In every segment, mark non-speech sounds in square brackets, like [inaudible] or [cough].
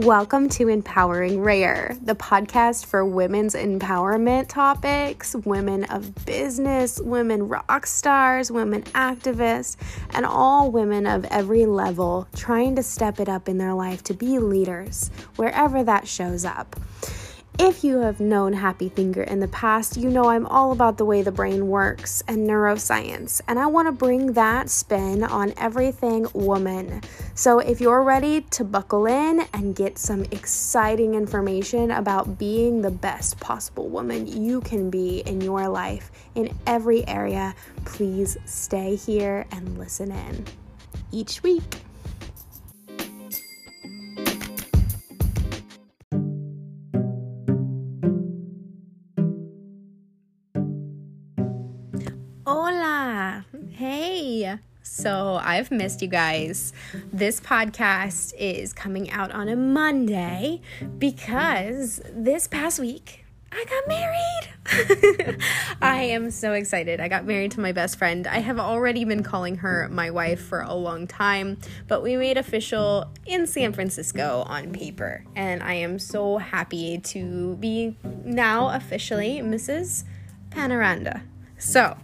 Welcome to Empowering Rare, the podcast for women's empowerment topics, women of business, women rock stars, women activists, and all women of every level trying to step it up in their life to be leaders, wherever that shows up. If you have known Happy Thinker in the past, you know I'm all about the way the brain works and neuroscience, and I want to bring that spin on everything woman. So if you're ready to buckle in and get some exciting information about being the best possible woman you can be in your life in every area, please stay here and listen in each week. Hey. So I've missed you guys. This podcast is coming out on a Monday because this past week I got married. [laughs] I am so excited. I got married to my best friend. I have already been calling her my wife for a long time, but we made official in San Francisco on paper. And I am so happy to be now officially Mrs. Panoranda. So,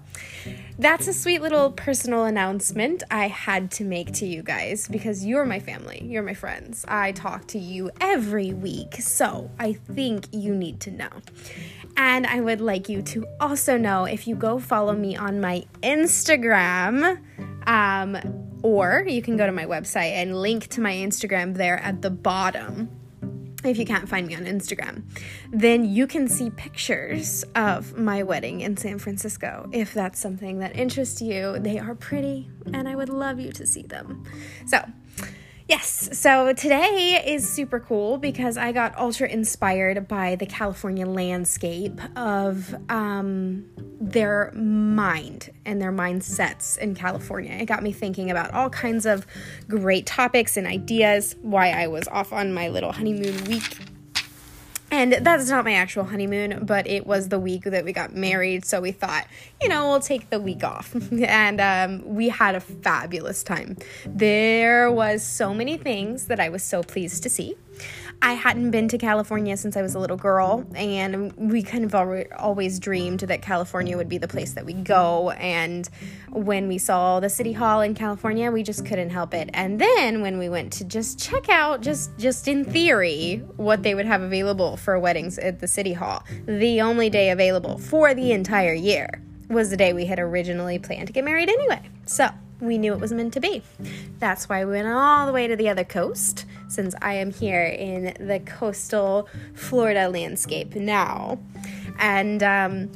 that's a sweet little personal announcement I had to make to you guys because you're my family, you're my friends. I talk to you every week, so I think you need to know. And I would like you to also know if you go follow me on my Instagram, um, or you can go to my website and link to my Instagram there at the bottom if you can't find me on Instagram, then you can see pictures of my wedding in San Francisco. If that's something that interests you, they are pretty and I would love you to see them. So, Yes, so today is super cool because I got ultra inspired by the California landscape of um, their mind and their mindsets in California. It got me thinking about all kinds of great topics and ideas, why I was off on my little honeymoon week and that's not my actual honeymoon, but it was the week that we got married. So we thought, you know, we'll take the week off. [laughs] and um, we had a fabulous time. There was so many things that I was so pleased to see. I hadn't been to California since I was a little girl, and we kind of always dreamed that California would be the place that we go. And when we saw the city hall in California, we just couldn't help it. And then when we went to just check out, just just in theory, what they would have available for weddings at the city hall, the only day available for the entire year was the day we had originally planned to get married anyway. So we knew it was meant to be. That's why we went all the way to the other coast, since I am here in the coastal Florida landscape now. And um,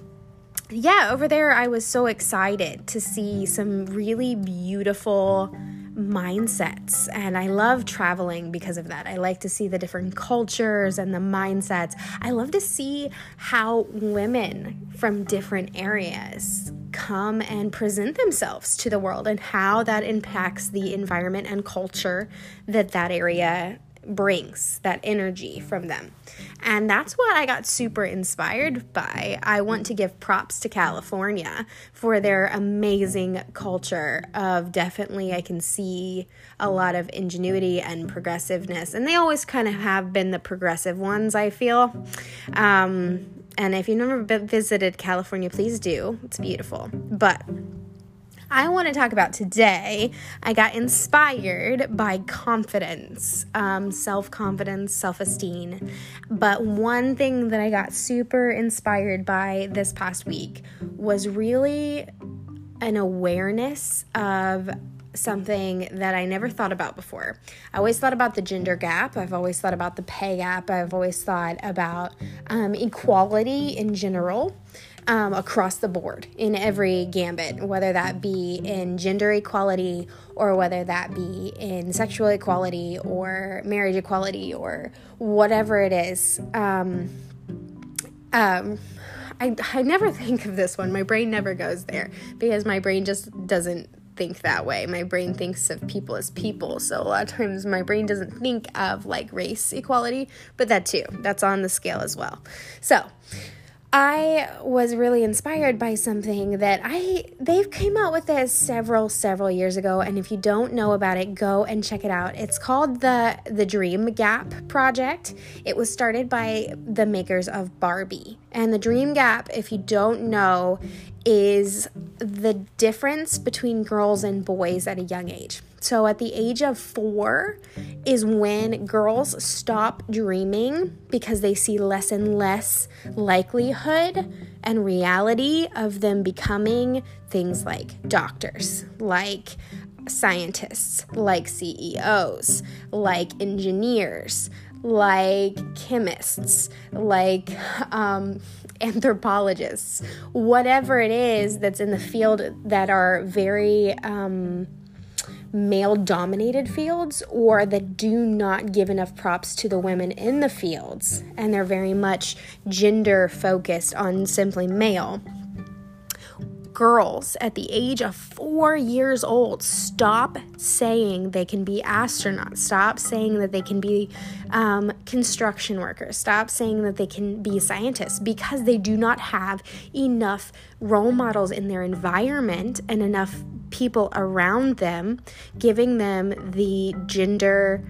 yeah, over there, I was so excited to see some really beautiful mindsets. And I love traveling because of that. I like to see the different cultures and the mindsets. I love to see how women from different areas come and present themselves to the world and how that impacts the environment and culture that that area brings that energy from them. And that's what I got super inspired by. I want to give props to California for their amazing culture of definitely, I can see a lot of ingenuity and progressiveness. And they always kind of have been the progressive ones, I feel. Um, and if you've never visited California, please do. It's beautiful. But I want to talk about today. I got inspired by confidence, um, self confidence, self esteem. But one thing that I got super inspired by this past week was really an awareness of something that I never thought about before. I always thought about the gender gap. I've always thought about the pay gap. I've always thought about um, equality in general um, across the board in every gambit, whether that be in gender equality or whether that be in sexual equality or marriage equality or whatever it is. Um, um, I, I never [laughs] think of this one. My brain never goes there because my brain just doesn't think that way. My brain thinks of people as people. So a lot of times my brain doesn't think of like race equality, but that too. That's on the scale as well. So, I was really inspired by something that I they've came out with this several several years ago and if you don't know about it go and check it out. It's called the the Dream Gap project. It was started by the makers of Barbie. And the Dream Gap if you don't know is the difference between girls and boys at a young age. So, at the age of four is when girls stop dreaming because they see less and less likelihood and reality of them becoming things like doctors, like scientists, like CEOs, like engineers, like chemists, like um, anthropologists, whatever it is that's in the field that are very. Um, male dominated fields or that do not give enough props to the women in the fields and they're very much gender focused on simply male girls at the age of four years old stop saying they can be astronauts, stop saying that they can be um, construction workers, stop saying that they can be scientists because they do not have enough role models in their environment and enough people around them giving them the gender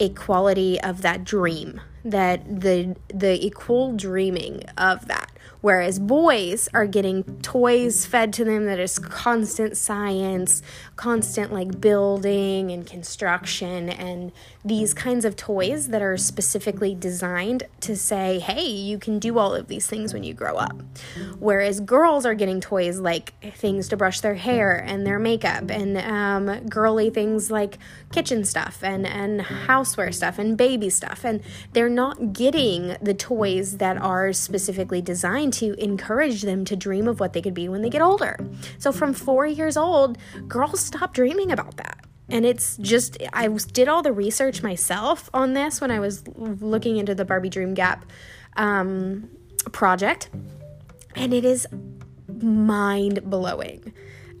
equality of that dream that the the equal dreaming of that Whereas boys are getting toys fed to them that is constant science, constant like building and construction, and these kinds of toys that are specifically designed to say, hey, you can do all of these things when you grow up. Whereas girls are getting toys like things to brush their hair and their makeup, and um, girly things like kitchen stuff and, and houseware stuff and baby stuff. And they're not getting the toys that are specifically designed to encourage them to dream of what they could be when they get older. So from four years old, girls stop dreaming about that. And it's just, I did all the research myself on this when I was looking into the Barbie Dream Gap um, project, and it is mind blowing.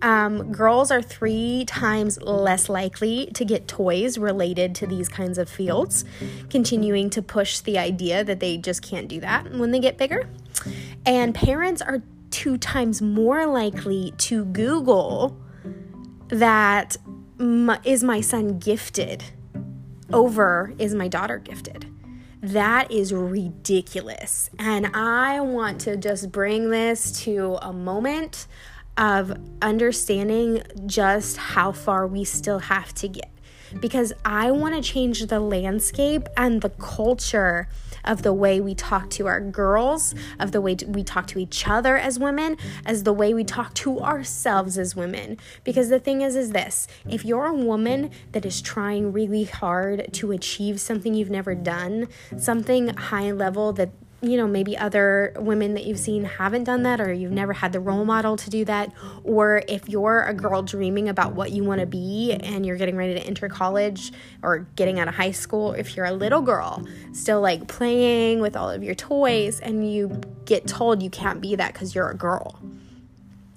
Um, girls are three times less likely to get toys related to these kinds of fields, continuing to push the idea that they just can't do that when they get bigger. And parents are two times more likely to Google that my, is my son gifted over is my daughter gifted. That is ridiculous. And I want to just bring this to a moment of understanding just how far we still have to get. Because I want to change the landscape and the culture of the way we talk to our girls, of the way we talk to each other as women, as the way we talk to ourselves as women. Because the thing is, is this if you're a woman that is trying really hard to achieve something you've never done, something high level that you know, maybe other women that you've seen haven't done that, or you've never had the role model to do that, or if you're a girl dreaming about what you want to be and you're getting ready to enter college or getting out of high school, if you're a little girl still like playing with all of your toys and you get told you can't be that because you're a girl,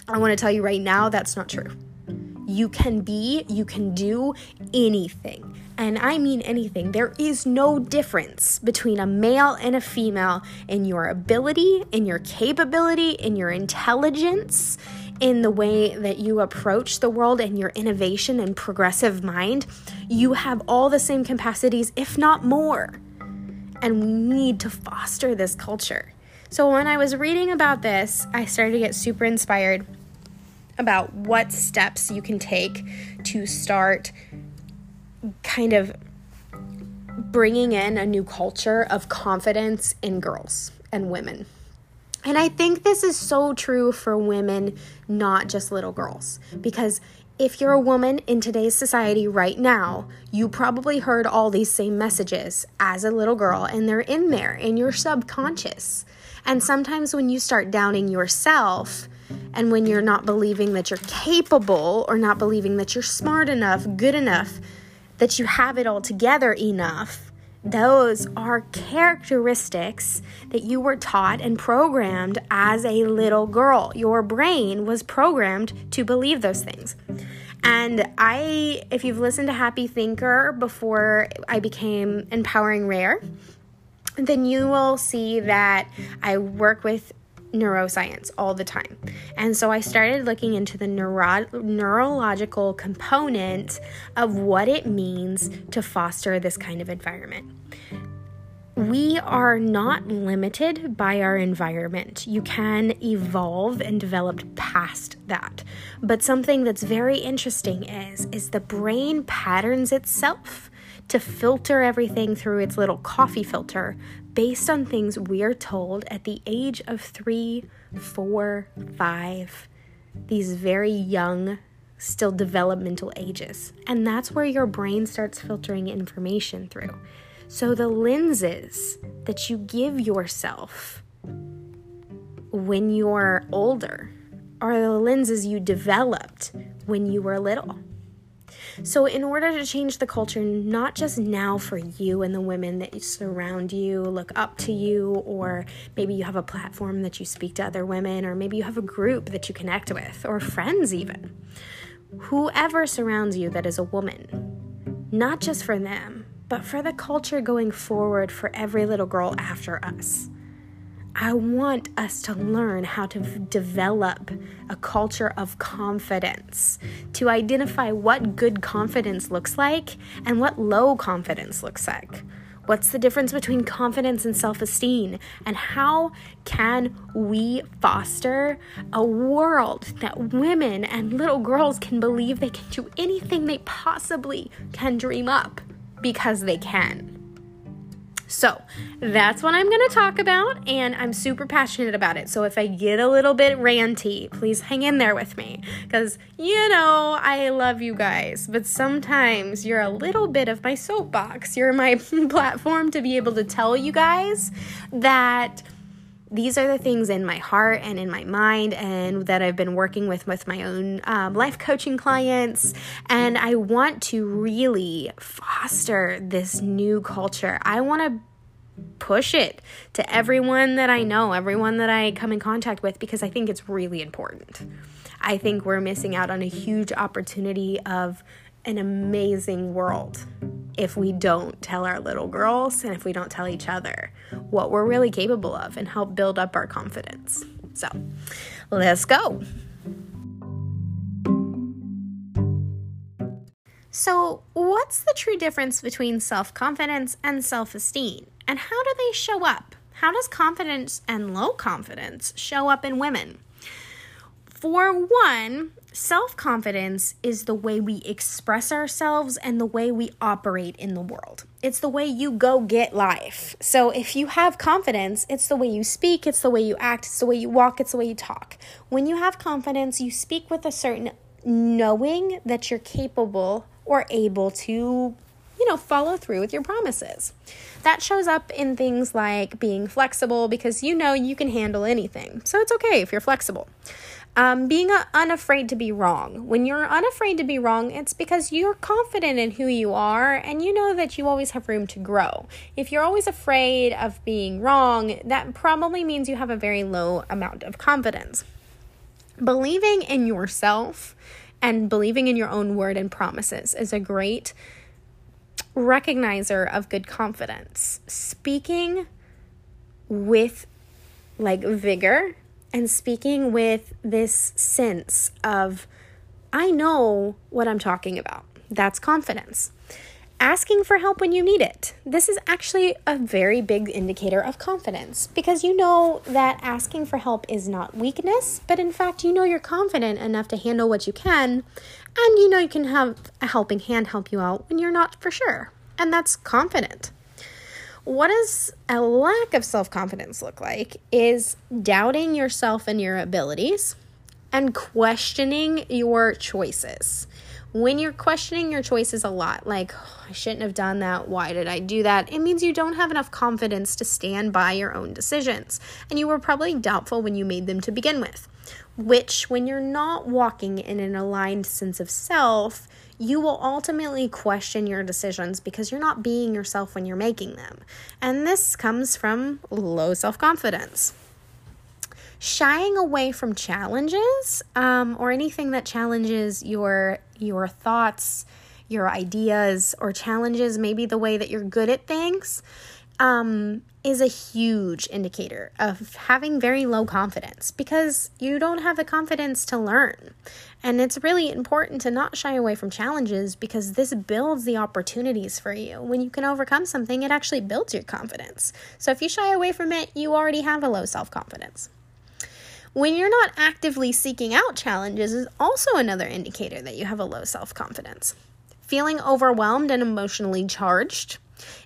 I want to tell you right now that's not true. You can be, you can do anything and I mean anything, there is no difference between a male and a female in your ability, in your capability, in your intelligence, in the way that you approach the world and your innovation and progressive mind. You have all the same capacities, if not more. And we need to foster this culture. So when I was reading about this, I started to get super inspired about what steps you can take to start kind of bringing in a new culture of confidence in girls and women. And I think this is so true for women, not just little girls. Because if you're a woman in today's society right now, you probably heard all these same messages as a little girl, and they're in there in your subconscious. And sometimes when you start doubting yourself, and when you're not believing that you're capable or not believing that you're smart enough, good enough, that you have it all together enough, those are characteristics that you were taught and programmed as a little girl. Your brain was programmed to believe those things. And I, if you've listened to Happy Thinker before I became Empowering Rare, then you will see that I work with neuroscience all the time. And so I started looking into the neuro- neurological component of what it means to foster this kind of environment. We are not limited by our environment. You can evolve and develop past that. But something that's very interesting is is the brain patterns itself to filter everything through its little coffee filter based on things we're told at the age of three, four, five, these very young, still developmental ages. And that's where your brain starts filtering information through. So the lenses that you give yourself when you're older are the lenses you developed when you were little. So, in order to change the culture, not just now for you and the women that surround you, look up to you, or maybe you have a platform that you speak to other women, or maybe you have a group that you connect with, or friends even. Whoever surrounds you that is a woman, not just for them, but for the culture going forward for every little girl after us. I want us to learn how to develop a culture of confidence, to identify what good confidence looks like and what low confidence looks like. What's the difference between confidence and self esteem? And how can we foster a world that women and little girls can believe they can do anything they possibly can dream up because they can? So, that's what I'm going to talk about, and I'm super passionate about it. So, if I get a little bit ranty, please hang in there with me because you know I love you guys, but sometimes you're a little bit of my soapbox. You're my [laughs] platform to be able to tell you guys that these are the things in my heart and in my mind and that i've been working with with my own um, life coaching clients. And i want to really foster this new culture. I want to push it to everyone that i know everyone that i come in contact with because i think it's really important. I think we're missing out on a huge opportunity of an amazing world if we don't tell our little girls and if we don't tell each other what we're really capable of and help build up our confidence. So, let's go. So, what's the true difference between self confidence and self esteem? And how do they show up? How does confidence and low confidence show up in women? For one, self confidence is the way we express ourselves and the way we operate in the world. It's the way you go get life. So if you have confidence, it's the way you speak, it's the way you act, it's the way you walk, it's the way you talk. When you have confidence, you speak with a certain knowing that you're capable or able to, you know, follow through with your promises. That shows up in things like being flexible because you know you can handle anything. So it's okay if you're flexible. Um, being unafraid to be wrong. When you're unafraid to be wrong, it's because you're confident in who you are and you know that you always have room to grow. If you're always afraid of being wrong, that probably means you have a very low amount of confidence. Believing in yourself and believing in your own word and promises is a great recognizer of good confidence. Speaking with like vigor and speaking with this sense of, I know what I'm talking about. That's confidence. Asking for help when you need it. This is actually a very big indicator of confidence because you know that asking for help is not weakness, but in fact, you know you're confident enough to handle what you can, and you know you can have a helping hand help you out when you're not for sure. And that's confident. What does a lack of self confidence look like? Is doubting yourself and your abilities and questioning your choices. When you're questioning your choices a lot, like, oh, I shouldn't have done that, why did I do that? It means you don't have enough confidence to stand by your own decisions. And you were probably doubtful when you made them to begin with, which, when you're not walking in an aligned sense of self, you will ultimately question your decisions because you're not being yourself when you're making them. And this comes from low self confidence. Shying away from challenges um, or anything that challenges your your thoughts, your ideas, or challenges maybe the way that you're good at things um, is a huge indicator of having very low confidence because you don't have the confidence to learn. And it's really important to not shy away from challenges because this builds the opportunities for you. When you can overcome something, it actually builds your confidence. So if you shy away from it, you already have a low self confidence. When you're not actively seeking out challenges is also another indicator that you have a low self confidence. Feeling overwhelmed and emotionally charged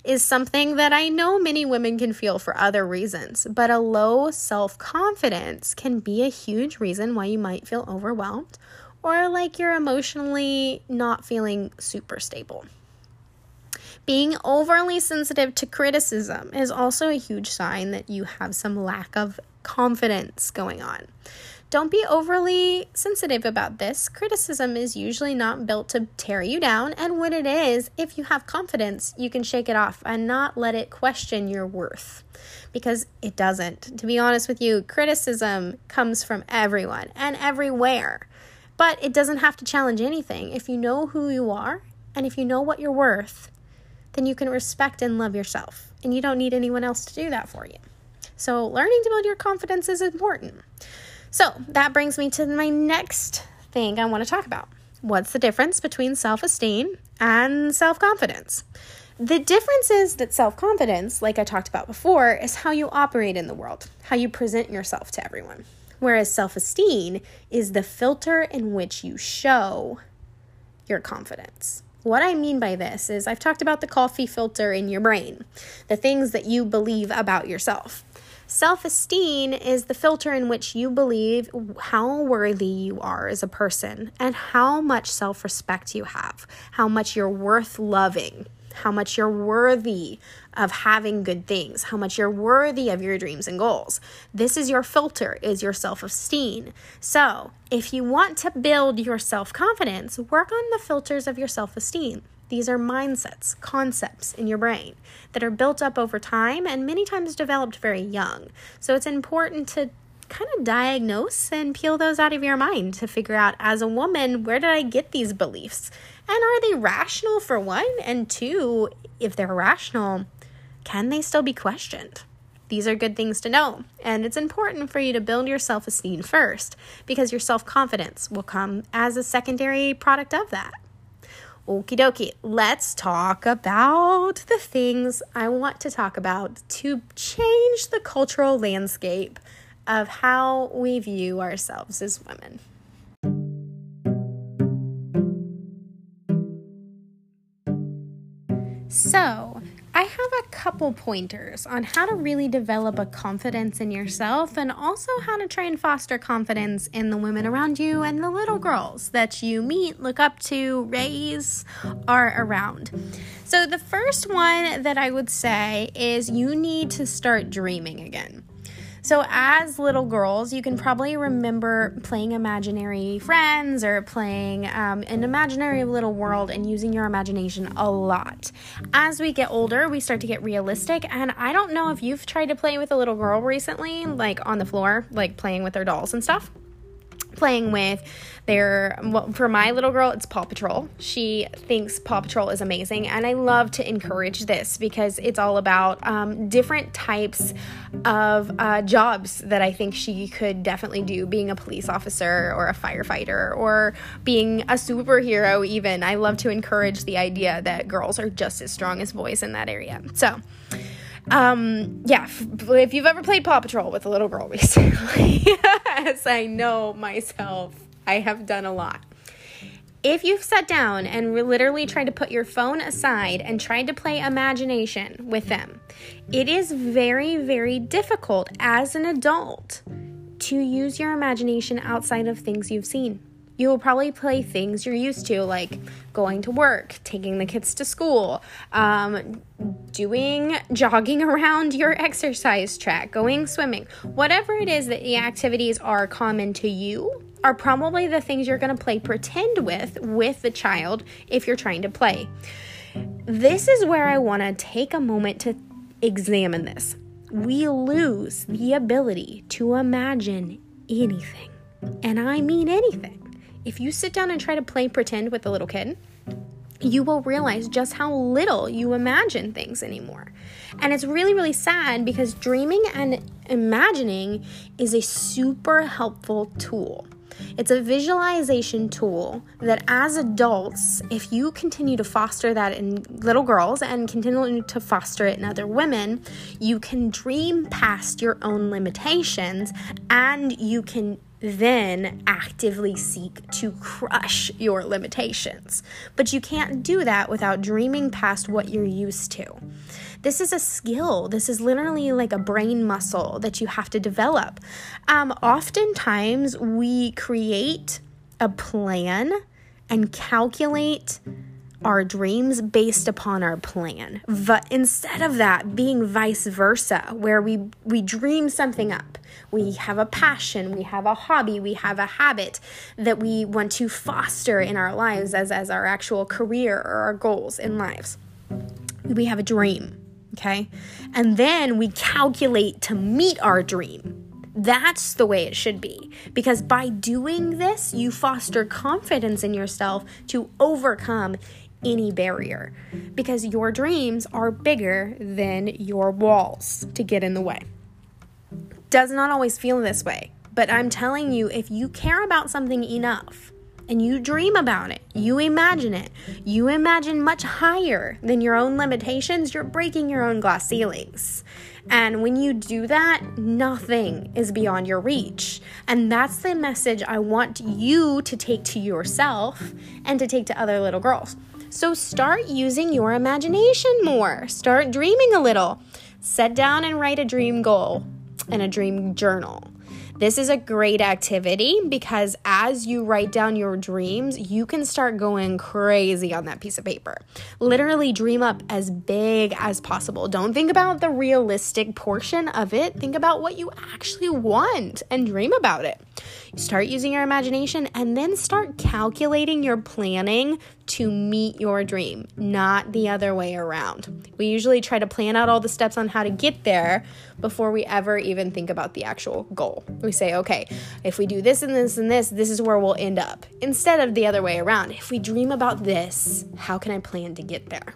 is something that I know many women can feel for other reasons, but a low self confidence can be a huge reason why you might feel overwhelmed or like you're emotionally not feeling super stable. Being overly sensitive to criticism is also a huge sign that you have some lack of confidence going on. Don't be overly sensitive about this. Criticism is usually not built to tear you down, and when it is, if you have confidence, you can shake it off and not let it question your worth because it doesn't. To be honest with you, criticism comes from everyone and everywhere, but it doesn't have to challenge anything. If you know who you are and if you know what you're worth, then you can respect and love yourself, and you don't need anyone else to do that for you. So, learning to build your confidence is important. So that brings me to my next thing I want to talk about. What's the difference between self esteem and self confidence? The difference is that self confidence, like I talked about before, is how you operate in the world, how you present yourself to everyone. Whereas self esteem is the filter in which you show your confidence. What I mean by this is I've talked about the coffee filter in your brain, the things that you believe about yourself. Self esteem is the filter in which you believe how worthy you are as a person and how much self respect you have, how much you're worth loving, how much you're worthy of having good things, how much you're worthy of your dreams and goals. This is your filter, is your self-esteem. So, if you want to build your self-confidence, work on the filters of your self-esteem. These are mindsets, concepts in your brain that are built up over time and many times developed very young. So it's important to kind of diagnose and peel those out of your mind to figure out as a woman, where did I get these beliefs? And are they rational for one? And two, if they're rational, can they still be questioned? These are good things to know. And it's important for you to build your self esteem first because your self confidence will come as a secondary product of that. Okie dokie, let's talk about the things I want to talk about to change the cultural landscape of how we view ourselves as women. So, I have a couple pointers on how to really develop a confidence in yourself and also how to try and foster confidence in the women around you and the little girls that you meet, look up to, raise, are around. So, the first one that I would say is you need to start dreaming again. So, as little girls, you can probably remember playing imaginary friends or playing um, an imaginary little world and using your imagination a lot. As we get older, we start to get realistic. And I don't know if you've tried to play with a little girl recently, like on the floor, like playing with their dolls and stuff playing with. Their for my little girl it's paw patrol. She thinks paw patrol is amazing and i love to encourage this because it's all about um, different types of uh, jobs that i think she could definitely do being a police officer or a firefighter or being a superhero even. I love to encourage the idea that girls are just as strong as boys in that area. So um, yeah, if you've ever played Paw Patrol with a little girl [laughs] recently, as I know myself, I have done a lot. If you've sat down and literally tried to put your phone aside and tried to play imagination with them, it is very, very difficult as an adult to use your imagination outside of things you've seen you will probably play things you're used to, like going to work, taking the kids to school, um, doing jogging [laughs] around your exercise track, going swimming. Whatever it is that the activities are common to you are probably the things you're to play pretend with with the child if you're trying to play. This is where I want to take a moment to examine this. We lose the ability to imagine anything. And I mean anything if you sit down and try to play pretend with a little kid, you will realize just how little you imagine things anymore. And it's really, really sad because dreaming and imagining is a super helpful tool. It's a visualization tool that, as adults, if you continue to foster that in little girls and continue to foster it in other women, you can dream past your own limitations and you can then actively seek to crush your limitations. But you can't do that without dreaming past what you're used to. This is a skill. This is literally like a brain muscle that you have to develop. Um, oftentimes, we create a plan and calculate our dreams based upon our plan. But instead of that, being vice versa, where we, we dream something up, we have a passion, we have a hobby, we have a habit that we want to foster in our lives as, as our actual career or our goals in lives. We have a dream, okay? And then we calculate to meet our dream. That's the way it should be. Because by doing this, you foster confidence in yourself to overcome any barrier because your dreams are bigger than your walls to get in the way. Does not always feel this way, but I'm telling you, if you care about something enough, and you dream about it, you imagine it, you imagine much higher than your own limitations, you're breaking your own glass ceilings. And when you do that, nothing is beyond your reach. And that's the message I want you to take to yourself and to take to other little girls. So start using your imagination more. Start dreaming a little. Set down and write a dream goal and a dream journal. This is a great activity because as you write down your dreams, you can start going crazy on that piece of paper. Literally dream up as big as possible. Don't think about the realistic portion of it, think about what you actually want and dream about it. Start using your imagination and then start calculating your planning to meet your dream, not the other way around. We usually try to plan out all the steps on how to get there before we ever even think about the actual goal. We say, okay, if we do this and this and this, this is where we'll end up. Instead of the other way around. If we dream about this, how can I plan to get there?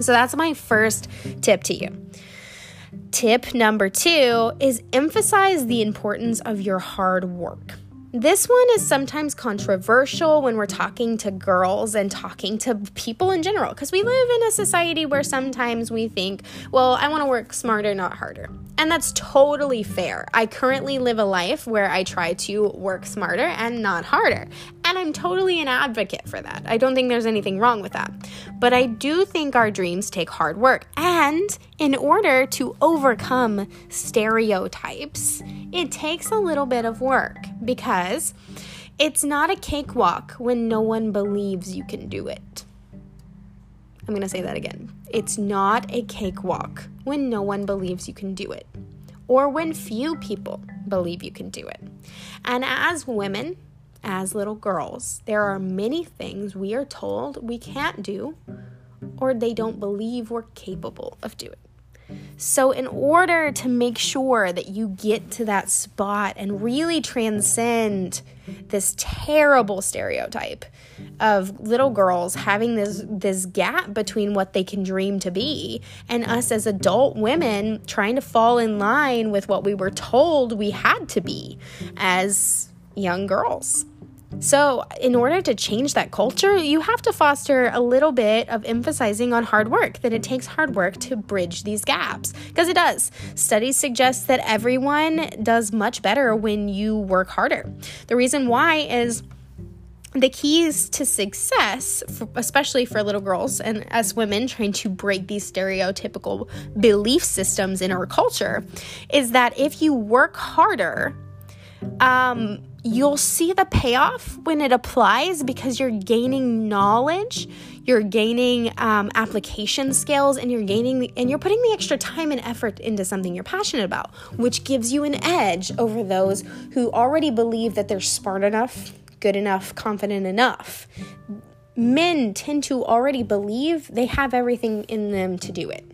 So that's my first tip to you. Tip number two is emphasize the importance of your hard work. This one is sometimes controversial when we're talking to girls and talking to people in general because we live in a society where sometimes we think, well, I want to work smarter, not harder. And that's totally fair. I currently live a life where I try to work smarter and not harder. And I'm totally an advocate for that. I don't think there's anything wrong with that. But I do think our dreams take hard work. And in order to overcome stereotypes, it takes a little bit of work because it's not a cakewalk when no one believes you can do it. I'm going to say that again. It's not a cakewalk when no one believes you can do it, or when few people believe you can do it. And as women, as little girls, there are many things we are told we can't do or they don't believe we're capable of doing. So, in order to make sure that you get to that spot and really transcend this terrible stereotype of little girls having this this gap between what they can dream to be and us as adult women trying to fall in line with what we were told we had to be as young girls. So, in order to change that culture, you have to foster a little bit of emphasizing on hard work, that it takes hard work to bridge these gaps. Because it does. Studies suggest that everyone does much better when you work harder. The reason why is the keys to success, especially for little girls and us women trying to break these stereotypical belief systems in our culture, is that if you work harder, um, you'll see the payoff when it applies because you're gaining knowledge you're gaining um, application skills and you're gaining the, and you're putting the extra time and effort into something you're passionate about which gives you an edge over those who already believe that they're smart enough good enough confident enough. Men tend to already believe they have everything in them to do it.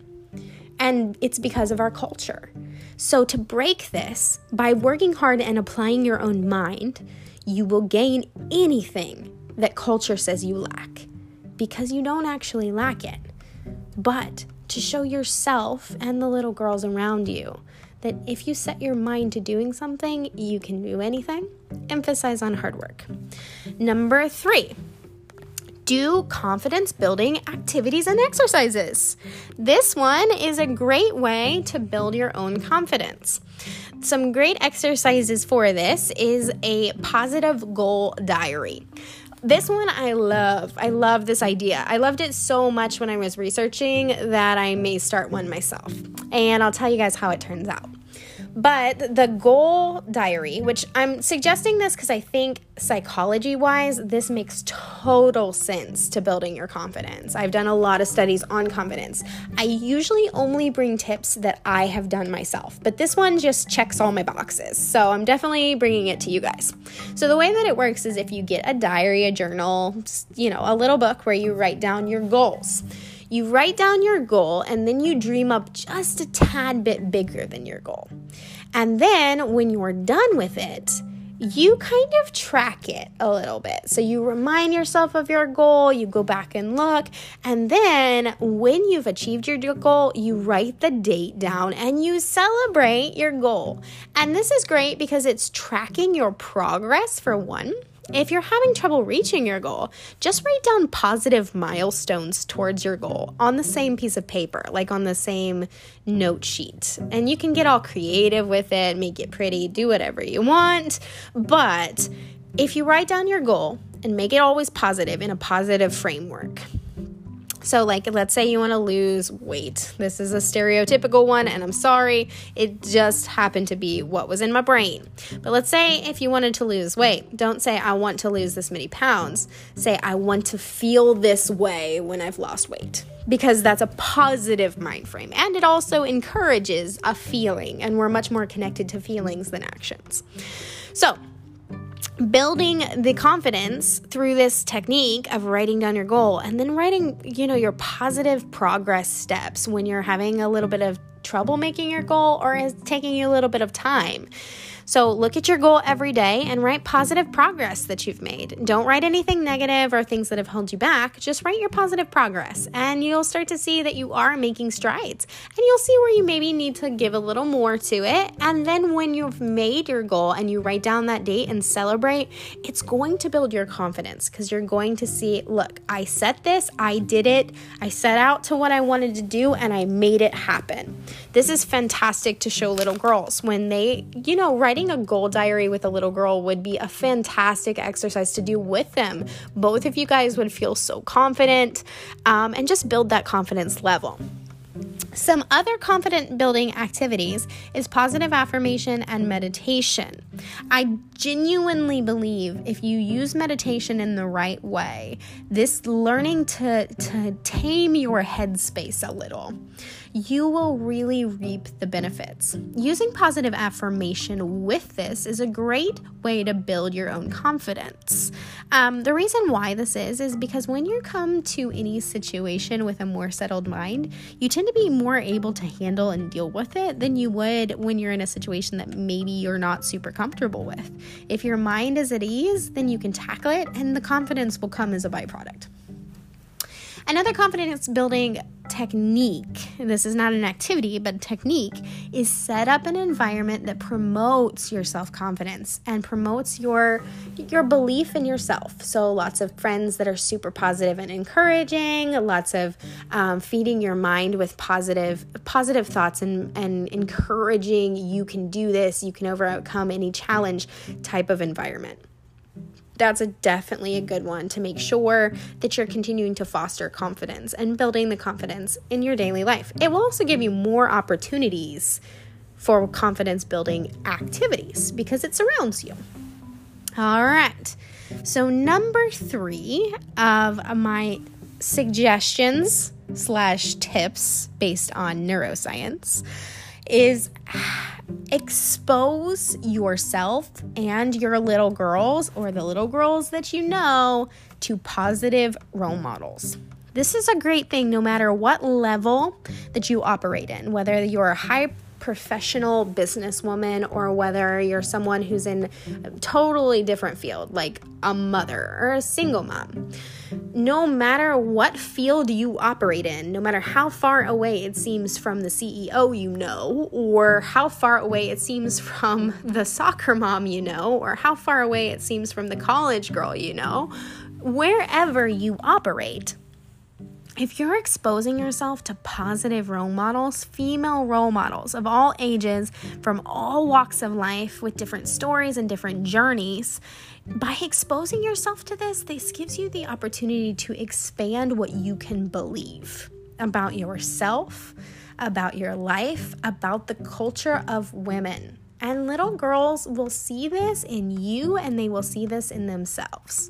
And it's because of our culture so, to break this, by working hard and applying your own mind, you will gain anything that culture says you lack. because you don't actually lack it, but to show yourself and the little girls around you that if you set your mind to doing something, you can do anything. Emphasize on hard work. Number three, do confidence building activities and exercises. This one is a great way to build your own confidence. Some great exercises for this is a positive goal diary. This one I love. I love this idea. I loved it so much when I was researching that I may start one myself. And I'll tell you guys how it turns out. But the goal diary, which I'm suggesting this because I think psychology wise, this makes total sense to building your confidence. I've done a lot of studies on confidence. I usually only bring tips that I have done myself, but this one just checks all my boxes. So I'm definitely bringing it to you guys. So the way that it works is if you get a diary, a journal, you know, a little book where you write down your goals. You write down your goal and then you dream up just a tad bit bigger than your goal. And then when you're done with it, you kind of track it a little bit. So you remind yourself of your goal, you go back and look, and then when you've achieved your goal, you write the date down and you celebrate your goal. And this is great because it's tracking your progress for one. If you're having trouble reaching your goal, just write down positive milestones towards your goal on the same piece of paper, like on the same note sheet. And you can get all creative with it, make it pretty, do whatever you want. But if you write down your goal and make it always positive in a positive framework, so, like, let's say you want to lose weight. This is a stereotypical one, and I'm sorry, it just happened to be what was in my brain. But let's say if you wanted to lose weight, don't say, I want to lose this many pounds. Say, I want to feel this way when I've lost weight. Because that's a positive mind frame. And it also encourages a feeling, and we're much more connected to feelings than actions. So, building the confidence through this technique of writing down your goal and then writing, you know, your positive progress steps when you're having a little bit of trouble making your goal or is taking you a little bit of time. So look at your goal every day and write positive progress that you've made. Don't write anything negative or things that have held you back. Just write your positive progress, and you'll start to see that you are making strides. And you'll see where you maybe need to give a little more to it. And then when you've made your goal and you write down that date and celebrate, it's going to build your confidence because you're going to see, look, I set this, I did it, I set out to what I wanted to do, and I made it happen. This is fantastic to show little girls when they, you know, writing a goal diary with a little girl would be a fantastic exercise to do with them. Both of you guys would feel so confident um, and just build that confidence level. Some other confident building activities is positive affirmation and meditation. I genuinely believe if you use meditation in the right way, this learning to, to tame your headspace a little, you will really reap the benefits. Using positive affirmation with this is a great way to build your own confidence. Um, the reason why this is, is because when you come to any situation with a more settled mind, you tend to be more able to handle and deal with it than you would when you're in a situation that maybe you're not super comfortable with. If your mind is at ease, then you can tackle it and the confidence will come as a byproduct. Another confidence building technique, this is not an activity, but technique, is set up an environment that promotes your self-confidence and promotes your your belief in yourself. So lots of friends that are super positive and encouraging, lots of um, feeding your mind with positive positive thoughts and, and encouraging you can do this, you can overcome any challenge type of environment that's a definitely a good one to make sure that you're continuing to foster confidence and building the confidence in your daily life. It will also give you more opportunities for confidence building activities because it surrounds you. All right. So, number three of my suggestions slash tips based on neuroscience is expose yourself and your little girls or the little girls that you know to positive role models. This is a great thing no matter what level that you operate in, whether you're a high professional businesswoman or whether you're someone who's in a totally different field like a mother or a single mom no matter what field you operate in, no matter how far away it seems from the CEO you know, or how far away it seems from the soccer mom you know, or how far away it seems from the college girl you know, wherever you operate, if you're exposing yourself to positive role models, female role models of all ages, from all walks of life, with different stories and different journeys, by exposing yourself to this, this gives you the opportunity to expand what you can believe about yourself, about your life, about the culture of women. And little girls will see this in you and they will see this in themselves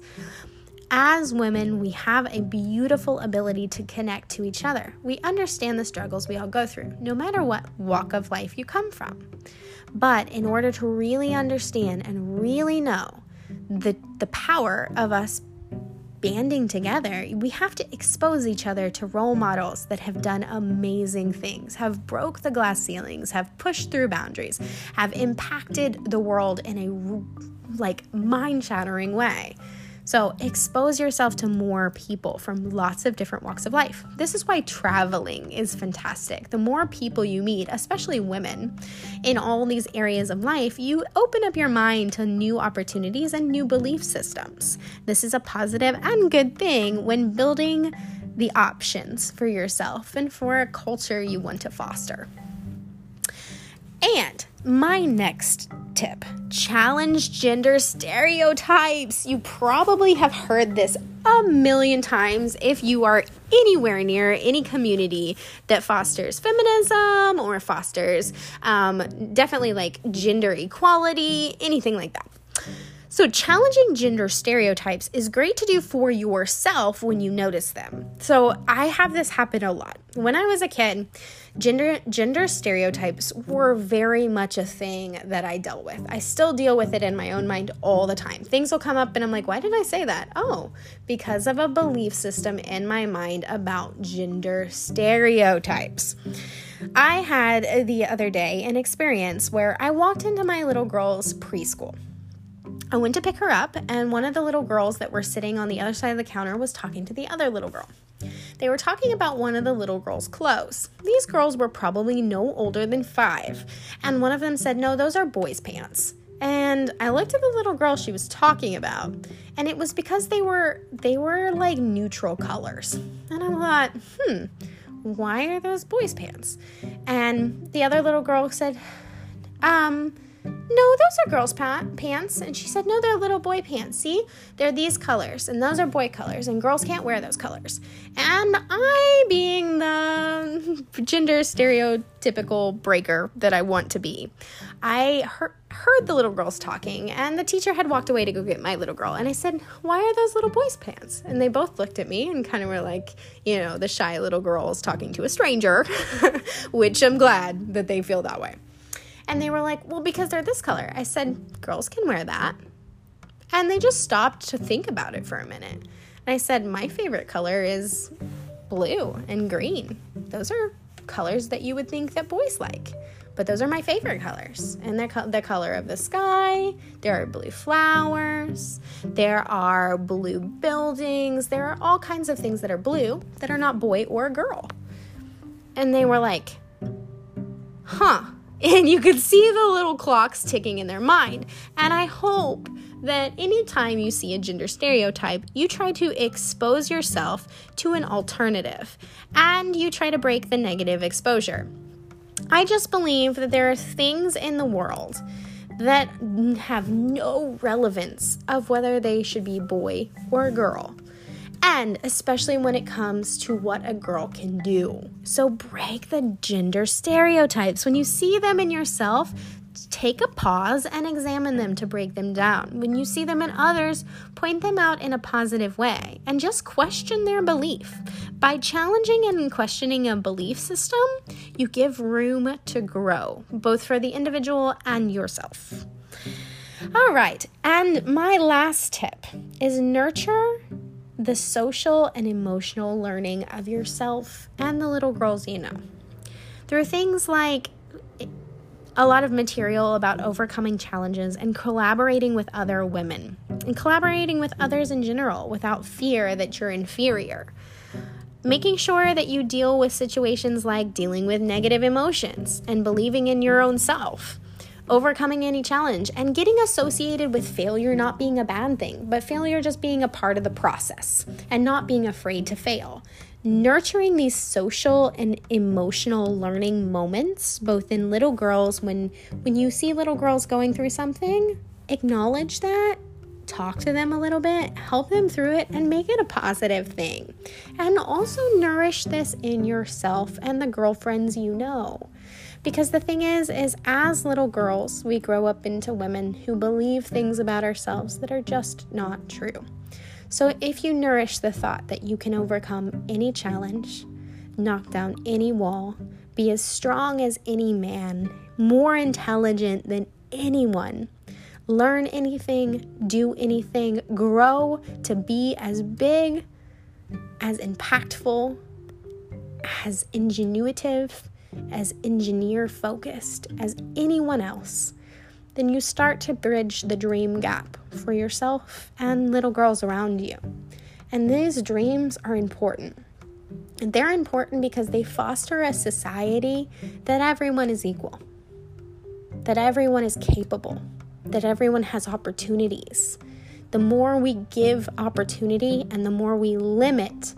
as women, we have a beautiful ability to connect to each other. We understand the struggles we all go through, no matter what walk of life you come from. But in order to really understand and really know the, the power of us banding together, we have to expose each other to role models that have done amazing things, have broke the glass ceilings, have pushed through boundaries, have impacted the world in a like mind-shattering way. So, expose yourself to more people from lots of different walks of life. This is why traveling is fantastic. The more people you meet, especially women, in all these areas of life, you open up your mind to new opportunities and new belief systems. This is a positive and good thing when building the options for yourself and for a culture you want to foster. And my next tip challenge gender stereotypes. You probably have heard this a million times if you are anywhere near any community that fosters feminism or fosters um, definitely like gender equality, anything like that. So, challenging gender stereotypes is great to do for yourself when you notice them. So, I have this happen a lot. When I was a kid, gender gender stereotypes were very much a thing that I dealt with. I still deal with it in my own mind all the time. Things will come up and I'm like, "Why did I say that?" Oh, because of a belief system in my mind about gender stereotypes. I had the other day an experience where I walked into my little girl's preschool I went to pick her up, and one of the little girls that were sitting on the other side of the counter was talking to the other little girl. They were talking about one of the little girl's clothes. These girls were probably no older than five, and one of them said, No, those are boys' pants. And I looked at the little girl she was talking about, and it was because they were they were like neutral colors. And I thought, hmm, why are those boys' pants? And the other little girl said, um, no, those are girls' pa- pants. And she said, No, they're little boy pants. See, they're these colors, and those are boy colors, and girls can't wear those colors. And I, being the [laughs] gender stereotypical breaker that I want to be, I heard, heard the little girls talking, and the teacher had walked away to go get my little girl. And I said, Why are those little boys' pants? And they both looked at me and kind of were like, You know, the shy little girls talking to a stranger, [laughs] which I'm glad that they feel that way. And they were like, well, because they're this color. I said, girls can wear that. And they just stopped to think about it for a minute. And I said, my favorite color is blue and green. Those are colors that you would think that boys like. But those are my favorite colors. And they're co- the color of the sky. There are blue flowers. There are blue buildings. There are all kinds of things that are blue that are not boy or girl. And they were like, huh and you could see the little clocks ticking in their mind. And I hope that anytime you see a gender stereotype, you try to expose yourself to an alternative and you try to break the negative exposure. I just believe that there are things in the world that have no relevance of whether they should be boy or girl and especially when it comes to what a girl can do. So break the gender stereotypes. When you see them in yourself, take a pause and examine them to break them down. When you see them in others, point them out in a positive way and just question their belief. By challenging and questioning a belief system, you give room to grow, both for the individual and yourself. All right, and my last tip is nurture the social and emotional learning of yourself and the little girls you know. There are things like a lot of material about overcoming challenges and collaborating with other women. and collaborating with others in general without fear that you're inferior. Making sure that you deal with situations like dealing with negative emotions and believing in your own self overcoming any challenge, and getting associated with failure not being a bad thing, but failure just being a part of the process and not being afraid to fail. Nurturing these social and emotional learning moments, both in little girls, when, when you see little girls going through something, acknowledge that talk to them a little bit, help them through it, and make it a positive thing. And also nourish this in yourself and the girlfriends you know. Because the thing is, is as little girls, we grow up into women who believe things about ourselves that are just not true. So if you nourish the thought that you can overcome any challenge, knock down any wall, be as strong as any man, more intelligent than anyone, learn anything, do anything, grow to be as big, as impactful, as ingenuitive, as engineer focused as anyone else, then you start to bridge the dream gap for yourself and little girls around you. And these dreams are important. And they're important because they foster a society that everyone is equal, that everyone is capable, that everyone has opportunities. The more we give opportunity and the more we limit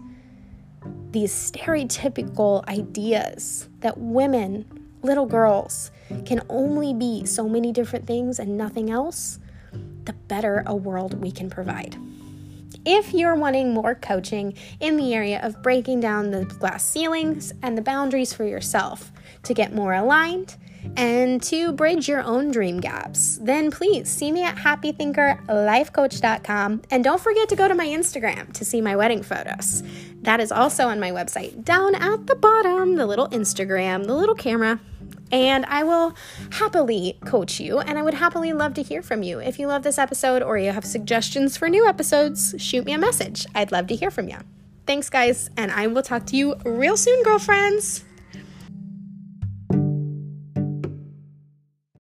these stereotypical ideas that women, little girls, can only be so many different things and nothing else, the better a world we can provide. If you're wanting more coaching in the area of breaking down the glass ceilings and the boundaries for yourself to get more aligned, and to bridge your own dream gaps, then please see me at happythinkerlifecoach.com and don't forget to go to my Instagram to see my wedding photos. That is also on my website. Down at the bottom, the little Instagram, the little camera. And I will happily coach you, and I would happily love to hear from you. If you love this episode or you have suggestions for new episodes, shoot me a message. I'd love to hear from you. Thanks, guys, and I will talk to you real soon, girlfriends.